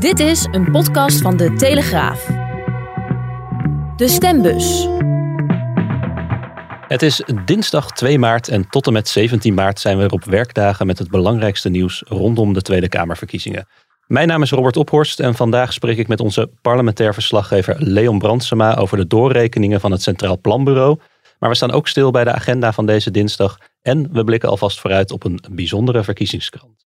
Dit is een podcast van de Telegraaf. De stembus. Het is dinsdag 2 maart en tot en met 17 maart zijn we er op werkdagen met het belangrijkste nieuws rondom de Tweede Kamerverkiezingen. Mijn naam is Robert Ophorst en vandaag spreek ik met onze parlementair verslaggever Leon Brandsema over de doorrekeningen van het Centraal Planbureau. Maar we staan ook stil bij de agenda van deze dinsdag en we blikken alvast vooruit op een bijzondere verkiezingskrant.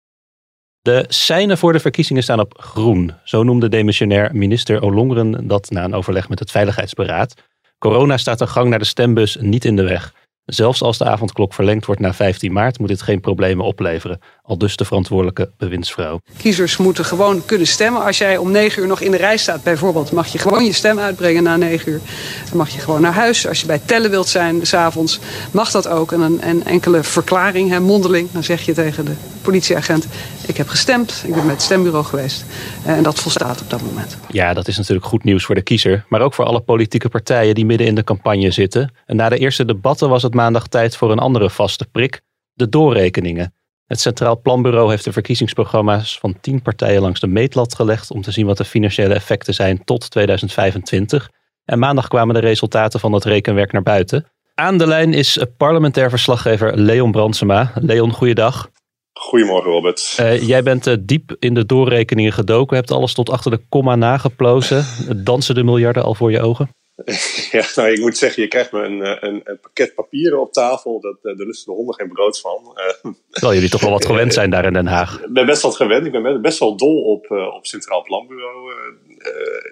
De seinen voor de verkiezingen staan op groen. Zo noemde demissionair minister Olongren dat na een overleg met het Veiligheidsberaad. Corona staat de gang naar de stembus niet in de weg. Zelfs als de avondklok verlengd wordt naar 15 maart moet dit geen problemen opleveren. Al dus de verantwoordelijke bewindsvrouw. Kiezers moeten gewoon kunnen stemmen. Als jij om 9 uur nog in de rij staat bijvoorbeeld, mag je gewoon je stem uitbrengen na 9 uur. Dan mag je gewoon naar huis. Als je bij tellen wilt zijn s'avonds, mag dat ook. En een, een enkele verklaring, hè, mondeling, dan zeg je tegen de politieagent... ik heb gestemd, ik ben met het stembureau geweest. Eh, en dat volstaat op dat moment. Ja, dat is natuurlijk goed nieuws voor de kiezer. Maar ook voor alle politieke partijen die midden in de campagne zitten. En na de eerste debatten was het maandag tijd voor een andere vaste prik. De doorrekeningen. Het Centraal Planbureau heeft de verkiezingsprogramma's van tien partijen langs de meetlat gelegd om te zien wat de financiële effecten zijn tot 2025. En maandag kwamen de resultaten van dat rekenwerk naar buiten. Aan de lijn is parlementair verslaggever Leon Brandsema. Leon, goeiedag. Goedemorgen, Robert. Uh, jij bent uh, diep in de doorrekeningen gedoken, hebt alles tot achter de komma nageplozen. Dansen de miljarden al voor je ogen? Ja, nou, ik moet zeggen, je krijgt me een, een, een pakket papieren op tafel. Dat, daar lusten de honden geen brood van. Terwijl jullie toch wel wat gewend zijn daar in Den Haag. Ik ben best wel gewend. Ik ben best wel dol op, op Centraal Planbureau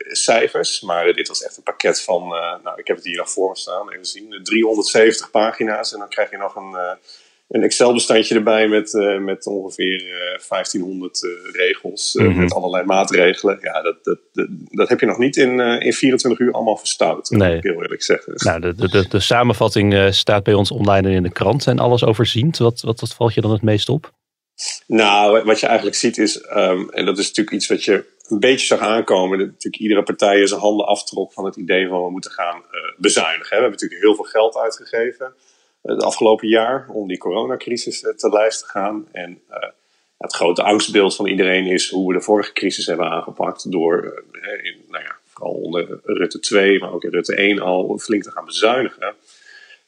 cijfers. Maar dit was echt een pakket van, nou, ik heb het hier nog voor me staan. Even zien, 370 pagina's. En dan krijg je nog een een Excel-bestandje erbij met, uh, met ongeveer uh, 1500 uh, regels, mm -hmm. met allerlei maatregelen. Ja, dat, dat, dat, dat, heb je nog niet in, eh, in 24 uur allemaal verstout, nee. moet ik heel eerlijk zeggen. Dus. Nou, de, de, de, samenvatting staat bij ons online en in de krant en alles overziend. Wat, wat, wat valt je dan het meest op? Nou, wat je eigenlijk ziet is, um, en dat is natuurlijk iets wat je een beetje zag aankomen, dat natuurlijk iedere partij zijn handen aftrok van het idee van we moeten gaan bezuinigen. We hebben natuurlijk heel veel geld uitgegeven het afgelopen jaar om die coronacrisis te lijf te gaan. En uh, het grote angstbeeld van iedereen is hoe we de vorige crisis hebben aangepakt door, uh, in, nou ja, vooral onder Rutte 2, maar ook in Rutte 1 al flink te gaan bezuinigen.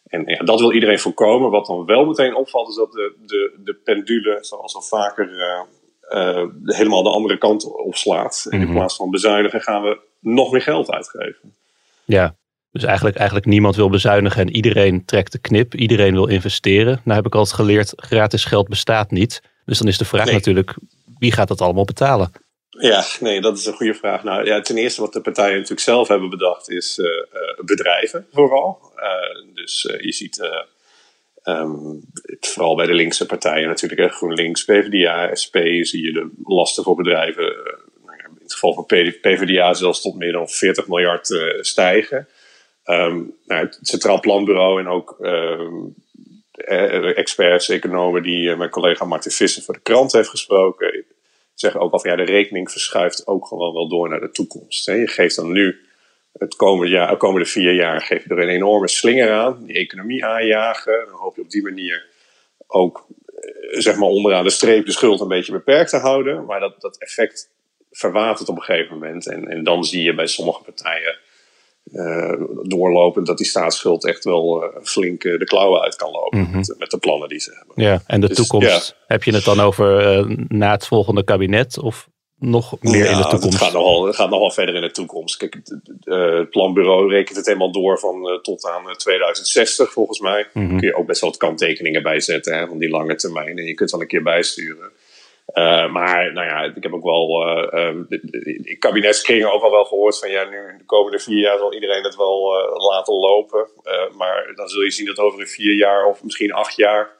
En ja, dat wil iedereen voorkomen. Wat dan wel meteen opvalt is dat de, de, de pendule, zoals al vaker, uh, helemaal de andere kant opslaat. En in mhm. plaats van bezuinigen gaan we nog meer geld uitgeven. Ja, dus eigenlijk, eigenlijk niemand wil bezuinigen en iedereen trekt de knip. Iedereen wil investeren. Nou heb ik altijd geleerd, gratis geld bestaat niet. Dus dan is de vraag natuurlijk, wie gaat dat allemaal betalen? Ja, nee, dat is een goede vraag. Nou, ja, ten eerste wat de partijen natuurlijk zelf hebben bedacht is uh, uh, bedrijven vooral. Uh, dus je ziet um, vooral bij de linkse partijen natuurlijk, GroenLinks, PvdA, SP, zie je de lasten voor bedrijven, nou in het geval van PvdA zelfs tot meer dan 40 miljard stijgen. Um, nou, het Centraal Planbureau en ook um, experts, economen die uh, mijn collega Martin Visser voor de krant heeft gesproken, zeggen ook al van ja, de rekening verschuift ook gewoon wel door naar de toekomst. Hè. Je geeft dan nu het komende, jaar, de komende vier jaar geef je er een enorme slinger aan, die economie aanjagen. Dan hoop je op die manier ook zeg maar onderaan de streep de schuld een beetje beperkt te houden. Maar dat, dat effect verwatert op een gegeven moment. En, en dan zie je bij sommige partijen uh, doorlopend dat die staatsschuld echt wel uh, flink uh, de klauwen uit kan lopen mm -hmm. met, met, de plannen die ze hebben. Ja, en de dus, toekomst, ja. heb je het dan over na het volgende kabinet of nog meer ja, in de toekomst? Het gaat nogal, het gaat nogal verder in de toekomst. Kijk, het, het planbureau rekent het helemaal door van tot aan 2060 volgens mij. Mm -hmm. Kun je ook best wel wat kanttekeningen bijzetten hè, van die lange termijn en je kunt dan een keer bijsturen. Uh, maar nou ja, ik heb ook wel uh, in kabinetskringen ook al wel gehoord van ja, nu de komende vier jaar zal iedereen het wel laten lopen. maar dan zul je zien dat over een vier jaar of misschien acht jaar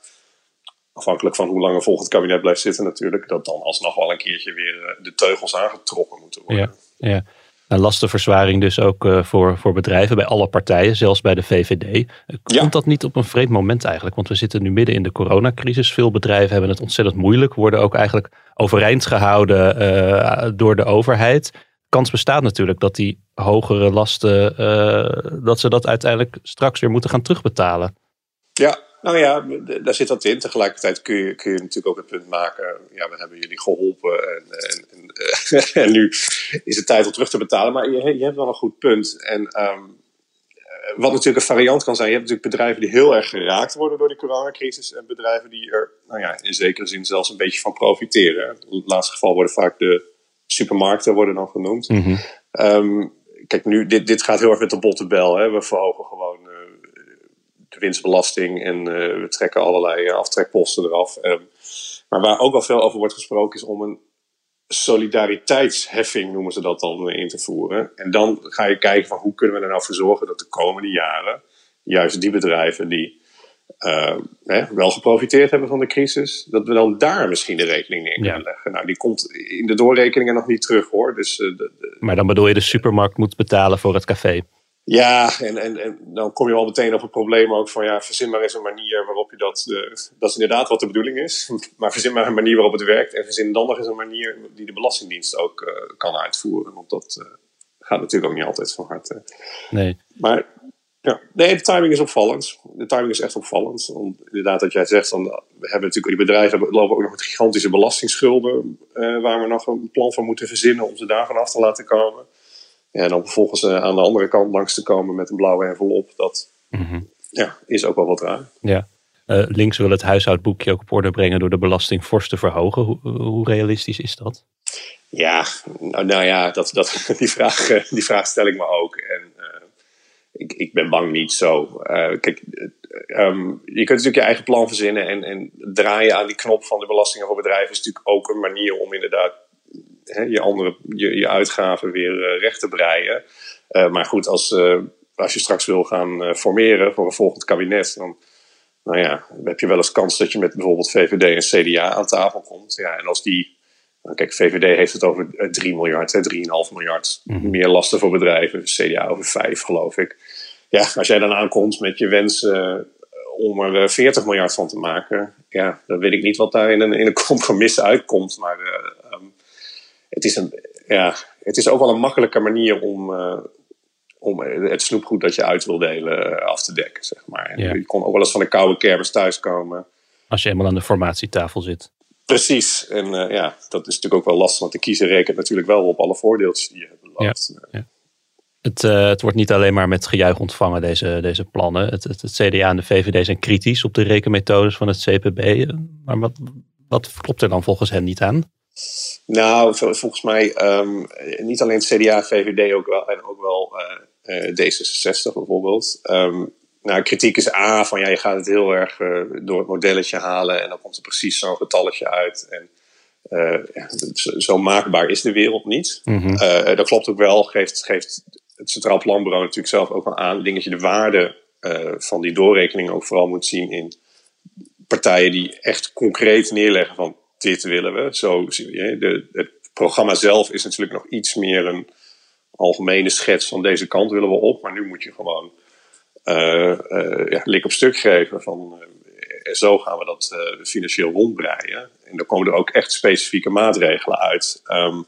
afhankelijk van hoe lang een volgend kabinet blijft zitten natuurlijk, dat dan alsnog wel een keertje weer de teugels aangetrokken moeten worden. Ja, ja. Een lastenverzwaring dus ook voor, voor bedrijven bij alle partijen, zelfs bij de VVD. Komt dat niet op een vreemd moment eigenlijk? Want we zitten nu midden in de coronacrisis. Veel bedrijven hebben het ontzettend moeilijk, worden ook eigenlijk overeind gehouden door de overheid kans bestaat natuurlijk dat die hogere lasten, uh, dat ze dat uiteindelijk straks weer moeten gaan terugbetalen. Ja, nou ja, daar zit dat in. Tegelijkertijd kun je, kun je natuurlijk ook het punt maken, ja, we hebben jullie geholpen en, en, en, en nu is het tijd om terug te betalen. Maar je, je hebt wel een goed punt. En um, wat natuurlijk een variant kan zijn, je hebt natuurlijk bedrijven die heel erg geraakt worden door die coronacrisis en bedrijven die er, nou ja, in zekere zin zelfs een beetje van profiteren. In het laatste geval worden vaak de supermarkten worden dan genoemd. Mhm. Ehm, kijk, nu, dit, dit gaat heel erg met de botte bel. Hè. We verhogen gewoon de winstbelasting en uh, we trekken allerlei uh, aftrekposten eraf. Um, maar waar ook al veel over wordt gesproken is om een solidariteitsheffing, noemen ze dat dan, in te voeren. En dan ga je kijken van hoe kunnen we er nou voor zorgen dat de komende jaren juist die bedrijven die uh, hè, wel geprofiteerd hebben van de crisis, dat we dan daar misschien de rekening in kunnen leggen. Nou, die komt in de doorrekeningen nog niet terug hoor. Dus, uh, de, maar dan bedoel je de supermarkt moet betalen voor het café? Ja, en, en, en dan kom je al meteen op het probleem ook van ja, verzin maar eens een manier waarop je dat, uh, dat is inderdaad wat de bedoeling is, maar verzin maar een manier waarop het werkt en verzin dan nog eens een manier die de Belastingdienst ook kan uitvoeren. Want dat gaat natuurlijk ook niet altijd van harte. Nee. Maar ja, nee, de timing is opvallend. De timing is echt opvallend. Om, inderdaad, dat jij zegt, dan, we hebben natuurlijk die bedrijven lopen ook nog met gigantische belastingsschulden, eh, waar we nog een plan voor moeten verzinnen om ze daarvan af te laten komen. En dan vervolgens uh, aan de andere kant langs te komen met een blauwe envelop, dat mhm. ja, is ook wel wat raar. Ja. Uh, links wil het huishoudboekje ook op orde brengen door de belasting fors te verhogen. Hoe, hoe realistisch is dat? Ja, nou, nou ja, dat, dat, die, vraag, die vraag stel ik me ook. En ik, ik ben bang niet zo. Uh, kijk, um, je kunt natuurlijk je eigen plan verzinnen en, en draaien aan die knop van de belastingen voor bedrijven is natuurlijk ook een manier om inderdaad hè, je, andere, je, je uitgaven weer uh, recht te breien. Uh, maar goed, als, als je straks wil gaan formeren voor een volgend kabinet, dan nou ja, heb je wel eens kans dat je met bijvoorbeeld VVD en CDA aan tafel komt. Ja, en als die nou, kijk, VVD heeft het over 3 miljard, 3,5 miljard mhm. meer lasten voor bedrijven. CDA over 5, geloof ik ja, als jij dan aankomt met je wens uh, om er 40 eh, miljard van te maken, ja, dan weet ik niet wat daar in een, in een compromis uitkomt. Maar uh, het, is een, ja, het is ook wel een makkelijke manier om, uh, om het snoepgoed dat je uit wil delen af te dekken, zeg maar. Ja. Je kon ook wel eens van een koude kermis thuiskomen. Als je eenmaal aan de formatietafel zit. Precies, en ja, dat is natuurlijk ook wel lastig, want de kiezer rekent natuurlijk wel op alle voordeeltjes die je hebt beloofd. Ja, ja. Het, uh, het, wordt niet alleen maar met gejuich ontvangen, deze, deze plannen. Het, het, het, CDA en de VVD zijn kritisch op de rekenmethodes van het CPB. Maar wat, wat klopt er dan volgens hen niet aan? Nou, volgens mij um, niet alleen het CDA, VVD ook wel, en ook wel uh, uh, D66 bijvoorbeeld. Um, nou, kritiek is A, van ja, je gaat het heel erg door het modelletje halen en dan komt er precies zo'n getalletje uit. En zo maakbaar is de wereld niet. Mm -hmm. dat klopt ook wel, geeft, geeft het Centraal Planbureau natuurlijk zelf ook al aan. dat je de waarde van die doorrekening ook vooral moet zien in partijen die echt concreet neerleggen van dit willen we. Zo, de, het programma zelf is natuurlijk nog iets meer een algemene schets van deze kant willen we op. Maar nu moet je gewoon uh, uh, ja, lik op stuk geven van zo gaan we dat financieel rondbreien. En dan komen er ook echt specifieke maatregelen uit. Um,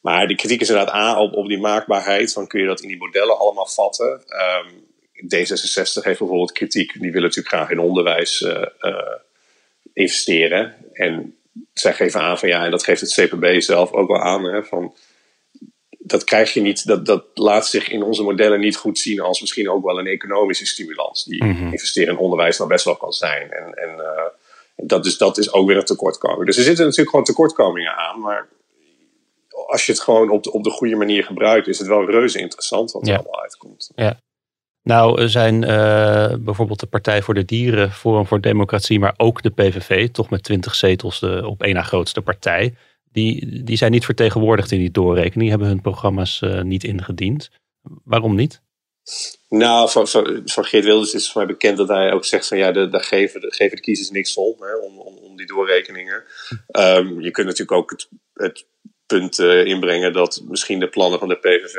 maar die kritiek is inderdaad A op, op die maakbaarheid. Van kun je dat in die modellen allemaal vatten? Um, D66 heeft bijvoorbeeld kritiek. Die willen natuurlijk graag in onderwijs investeren. En zij geven aan van ja, en dat geeft het CPB zelf ook wel aan. Hè, van, dat krijg je niet, dat, dat laat zich in onze modellen niet goed zien als misschien ook wel een economische stimulans. Die mm -hmm. investeren in onderwijs nou best wel kan zijn. En, en uh, dat, is, dat is ook weer een tekortkoming. Dus er zitten natuurlijk gewoon tekortkomingen aan. Maar als je het gewoon op de, op de goede manier gebruikt, is het wel reuze interessant wat er allemaal uitkomt. Ja. Nou zijn uh, bijvoorbeeld de Partij voor de Dieren, Forum voor Democratie, maar ook de PVV, toch met 20 zetels de op één na grootste partij. Die, die zijn niet vertegenwoordigd in die doorrekening, die hebben hun programma's uh, niet ingediend. Waarom niet? Nou, van, Geert Wilders is voor mij bekend dat hij ook zegt van ja, daar geven, geven de kiezers niks om, hè, om, om, die doorrekeningen. Um, je kunt natuurlijk ook het, het punt uh, inbrengen dat misschien de plannen van de PVV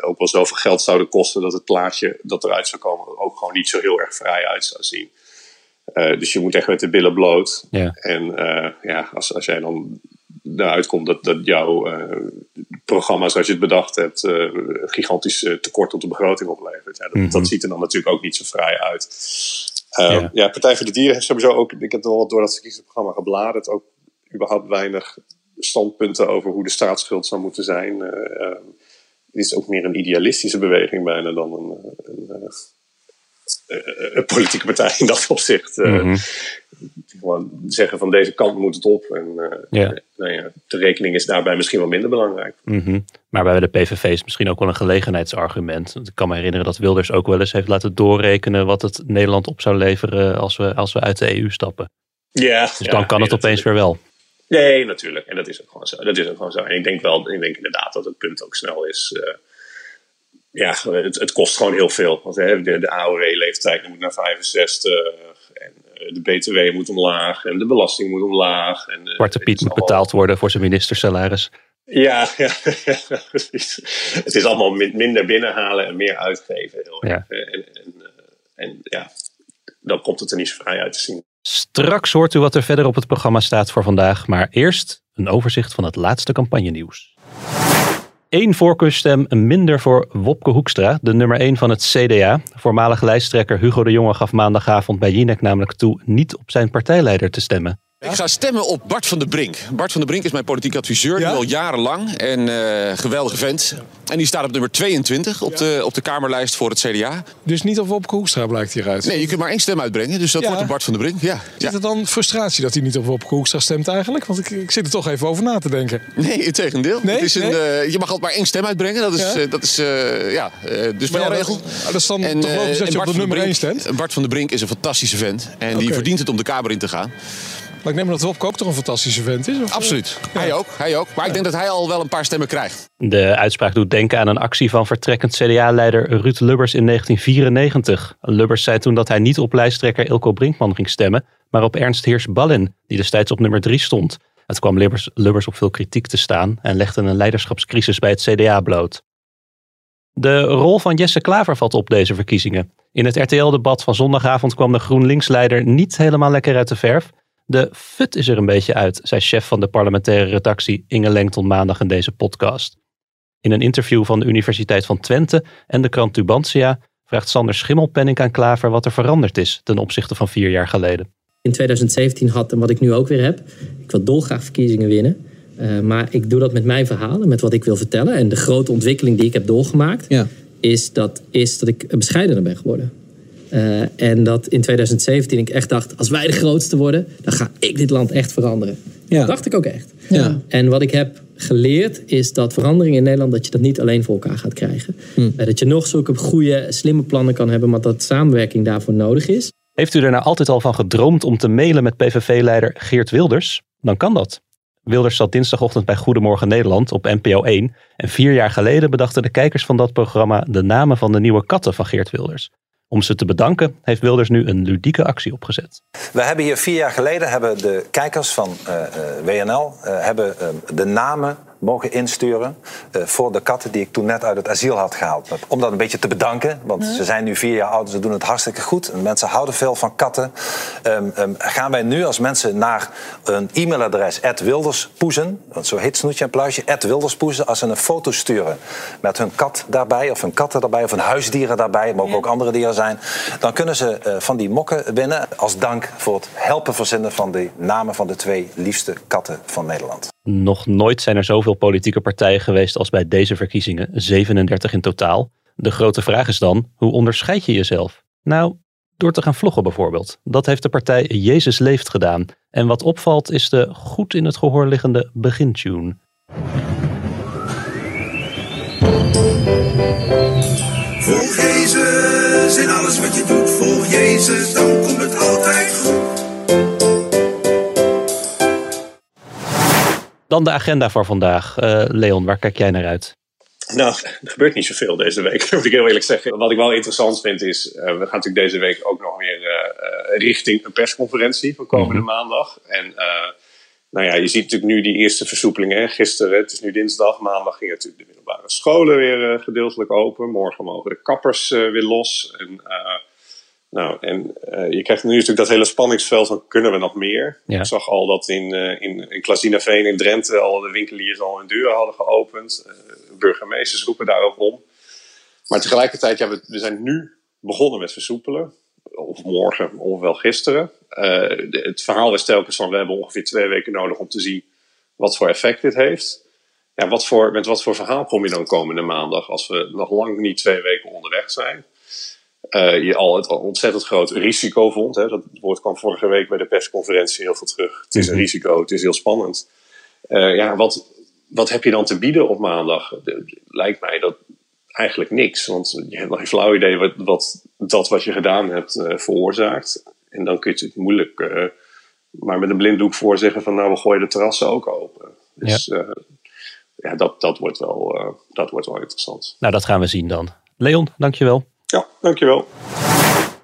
ook wel zoveel geld zouden kosten dat het plaatje dat eruit zou komen ook gewoon niet zo heel erg vrij uit zou zien. Uh, dus je moet echt met de billen bloot. Ja. En uh, ja, als, als jij dan eruit komt dat, dat jouw uh, programma zoals je het bedacht hebt een gigantisch tekort op de begroting oplevert. Ja, dat, Mhm. mm -hmm. dat ziet er dan natuurlijk ook niet zo vrij uit. ja. Ja. Partij voor de Dieren heeft sowieso ook, ik heb wel door dat verkiezingsprogramma gebladerd, ook überhaupt weinig standpunten over hoe de staatsschuld zou moeten zijn. Het is ook meer een idealistische beweging bijna dan een, een, een, een politieke partij in dat opzicht. Uh, gewoon zeggen van deze kant moet het op. En Ja. nou ja, de rekening is daarbij misschien wel minder belangrijk. Mhm. Maar bij de PVV is misschien ook wel een gelegenheidsargument. Ik kan me herinneren dat Wilders ook wel eens heeft laten doorrekenen wat het Nederland op zou leveren als we, als we uit de EU stappen. Ja, Dus dan kan het opeens weer wel. Nee, natuurlijk. En dat is ook gewoon zo. Dat is ook gewoon zo. En ik denk wel, ik denk inderdaad dat het punt ook snel is. Uh, ja, het, het, kost gewoon heel veel. Want hè, de, de AOW-leeftijd moet naar 65. En uh, de BTW moet omlaag. En de belasting moet omlaag. En, uh, Zwarte Piet moet allemaal... betaald worden voor zijn ministersalaris. Ja, ja, ja, precies. Het is allemaal min, minder binnenhalen en meer uitgeven. Heel ja. En, en, en, ja, dan komt het er niet zo vrij uit te zien. Straks hoort u wat er verder op het programma staat voor vandaag. Maar eerst een overzicht van het laatste campagnenieuws. Eén voorkeurstem minder voor Wopke Hoekstra, de nummer 1 van het CDA. Voormalig lijsttrekker Hugo de Jonge gaf maandagavond bij Jinek namelijk toe niet op zijn partijleider te stemmen. Ik ga stemmen op Bart van der Brink. Bart van der Brink is mijn politiek adviseur, ja? al jarenlang. En uh, geweldige vent. En die staat op nummer 22 op, ja. de, op de Kamerlijst voor het CDA. Dus niet op Wopke Hoekstra blijkt hieruit? Nee, je kunt maar één stem uitbrengen. Dus dat ja. wordt op Bart van der Brink. Ja. Zit er dan frustratie dat hij niet op Wopke Hoekstra stemt eigenlijk? Want ik, ik zit er toch even over na te denken. Nee, in tegendeel. Nee? Het is een, uh, je mag altijd maar één stem uitbrengen. Dat is, ja. Uh, dat is uh, ja, de spelregel. Ja, dat is dan en, toch logisch dat je op de nummer 1 stemt? Bart van der Brink is een fantastische vent. En okay. die verdient het om de Kamer in te gaan. Maar ik neem dat Wopke ook toch een fantastische vent is? Of? Absoluut. Ja. Hij ook. Hij ook. Maar ik denk dat hij al wel een paar stemmen krijgt. De uitspraak doet denken aan een actie van vertrekkend CDA-leider Ruud Lubbers in 1994. Lubbers zei toen dat hij niet op lijsttrekker Ilko Brinkman ging stemmen, maar op Ernst Heers-Ballin, die destijds op nummer 3 stond. Het kwam Lubbers, Lubbers op veel kritiek te staan en legde een leiderschapscrisis bij het CDA bloot. De rol van Jesse Klaver valt op deze verkiezingen. In het RTL-debat van zondagavond kwam de GroenLinks-leider niet helemaal lekker uit de verf. De fut is er een beetje uit, zei chef van de parlementaire redactie Inge Lengton maandag in deze podcast. In een interview van de Universiteit van Twente en de krant Tubantia vraagt Sander Schimmelpenning aan Klaver wat er veranderd is ten opzichte van vier jaar geleden. In 2017 had, en wat ik nu ook weer heb, ik wil dolgraag verkiezingen winnen. Uh, maar ik doe dat met mijn verhalen, met wat ik wil vertellen. En de grote ontwikkeling die ik heb doorgemaakt, ja. is, dat, is dat ik bescheidener ben geworden. Uh, en dat in 2017 ik echt dacht, als wij de grootste worden, dan ga ik dit land echt veranderen. Ja. Dat dacht ik ook echt. Ja. En wat ik heb geleerd is dat verandering in Nederland, dat je dat niet alleen voor elkaar gaat krijgen. Hm. Uh, dat je nog zulke goede, slimme plannen kan hebben, maar dat samenwerking daarvoor nodig is. Heeft u er nou altijd al van gedroomd om te mailen met PVV-leider Geert Wilders? Dan kan dat. Wilders zat dinsdagochtend bij Goedemorgen Nederland op NPO 1. En vier jaar geleden bedachten de kijkers van dat programma de namen van de nieuwe katten van Geert Wilders. Om ze te bedanken heeft Wilders nu een ludieke actie opgezet. We hebben hier vier jaar geleden hebben de kijkers van uh, uh, WNL uh, hebben, de namen mogen insturen voor de katten die ik toen net uit het asiel had gehaald. Om dat een beetje te bedanken, want ze zijn nu vier jaar oud, ze doen het hartstikke goed. En mensen houden veel van katten. Um, um, gaan wij nu als mensen naar een e-mailadres @wilderspoezen, want zo heet Snoetje en Pluisje, @wilderspoezen, als ze een foto sturen met hun kat daarbij of hun katten daarbij of hun huisdieren daarbij, het mogen ja. ook andere dieren zijn, dan kunnen ze uh, van die mokken winnen als dank voor het helpen verzinnen van de namen van de twee liefste katten van Nederland. Nog nooit zijn er zoveel politieke partijen geweest als bij deze verkiezingen, 37 in totaal. De grote vraag is dan, hoe onderscheid je jezelf? Nou, door te gaan vloggen bijvoorbeeld. Dat heeft de partij Jezus Leeft gedaan. En wat opvalt is de goed in het gehoor liggende begintune. Volg Jezus in alles wat je doet. Volg Jezus, dan komt het altijd goed. Dan de agenda voor vandaag. Uh, Leon, waar kijk jij naar uit? Nou, er gebeurt niet zoveel deze week, moet ik heel eerlijk zeggen. Wat ik wel interessant vind is, we gaan natuurlijk deze week ook nog weer richting een persconferentie van komende mhm. maandag. En nou ja, je ziet natuurlijk nu die eerste versoepelingen. Gisteren, het is nu dinsdag, maandag gingen natuurlijk de middelbare scholen weer gedeeltelijk open. Morgen mogen de kappers weer los. En nou, en uh, je krijgt nu natuurlijk dat hele spanningsveld van kunnen we nog meer? Ik zag al dat in, uh, in, in Klazinaveen in Drenthe al de winkeliers al hun deuren hadden geopend. Uh, burgemeesters roepen daarop om. Maar tegelijkertijd, ja, we, we zijn nu begonnen met versoepelen. Of morgen, of wel gisteren. De, het verhaal is telkens van we hebben ongeveer twee weken nodig om te zien wat voor effect dit heeft. Ja, wat voor, met wat voor verhaal kom je dan komende maandag als we nog lang niet twee weken onderweg zijn? Uh, je al het ontzettend groot risico vond. Hè. Dat woord kwam vorige week bij de persconferentie heel veel terug. Het is een mhm. risico, het is heel spannend. Uh, ja, wat, wat heb je dan te bieden op maandag? Lijkt mij dat eigenlijk niks. Want je hebt nog geen flauw idee wat, wat dat wat je gedaan hebt uh, veroorzaakt. En dan kun je het moeilijk maar met een blinddoek voor zeggen van nou we gooien de terrassen ook open. Dus ja, ja dat, dat, wordt wel, dat wordt wel interessant. Nou dat gaan we zien dan. Leon, dankjewel. Ja, dankjewel.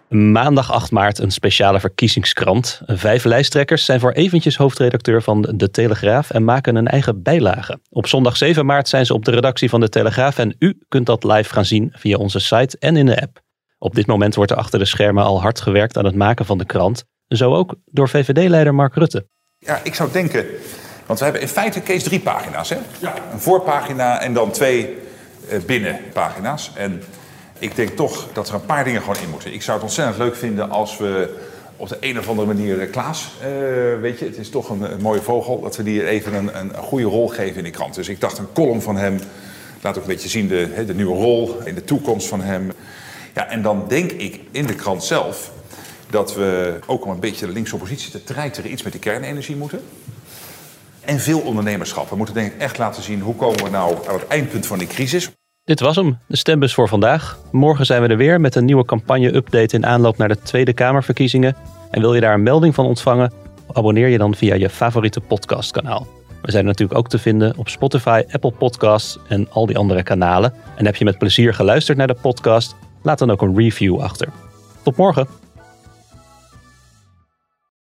Maandag 8 maart een speciale verkiezingskrant. Vijf lijsttrekkers zijn voor eventjes hoofdredacteur van De Telegraaf en maken een eigen bijlage. Op zondag 7 maart zijn ze op de redactie van De Telegraaf en u kunt dat live gaan zien via onze site en in de app. Op dit moment wordt er achter de schermen al hard gewerkt aan het maken van de krant. Zo ook door VVD-leider Mark Rutte. Ja, ik zou denken, want we hebben in feite Kees drie pagina's. Hè? Ja. Een voorpagina en dan twee uh, binnenpagina's. En ik denk toch dat er een paar dingen gewoon in moeten. Ik zou het ontzettend leuk vinden als we op de een of andere manier eh, Klaas, uh, weet je, het is toch een, een, mooie vogel, dat we die even een, een, goede rol geven in de krant. Dus ik dacht een column van hem, laat ook een beetje zien de, de nieuwe rol in de toekomst van hem. Ja, en dan denk ik in de krant zelf dat we ook om een beetje de linkse oppositie te treiteren iets met de kernenergie moeten. En veel ondernemerschap. We moeten denk ik echt laten zien hoe komen we nou aan het eindpunt van die crisis. Dit was hem, de stembus voor vandaag. Morgen zijn we er weer met een nieuwe campagne-update in aanloop naar de Tweede Kamerverkiezingen. En wil je daar een melding van ontvangen? Abonneer je dan via je favoriete podcastkanaal. We zijn natuurlijk ook te vinden op Spotify, Apple Podcasts en al die andere kanalen. En heb je met plezier geluisterd naar de podcast? Laat dan ook een review achter. Tot morgen!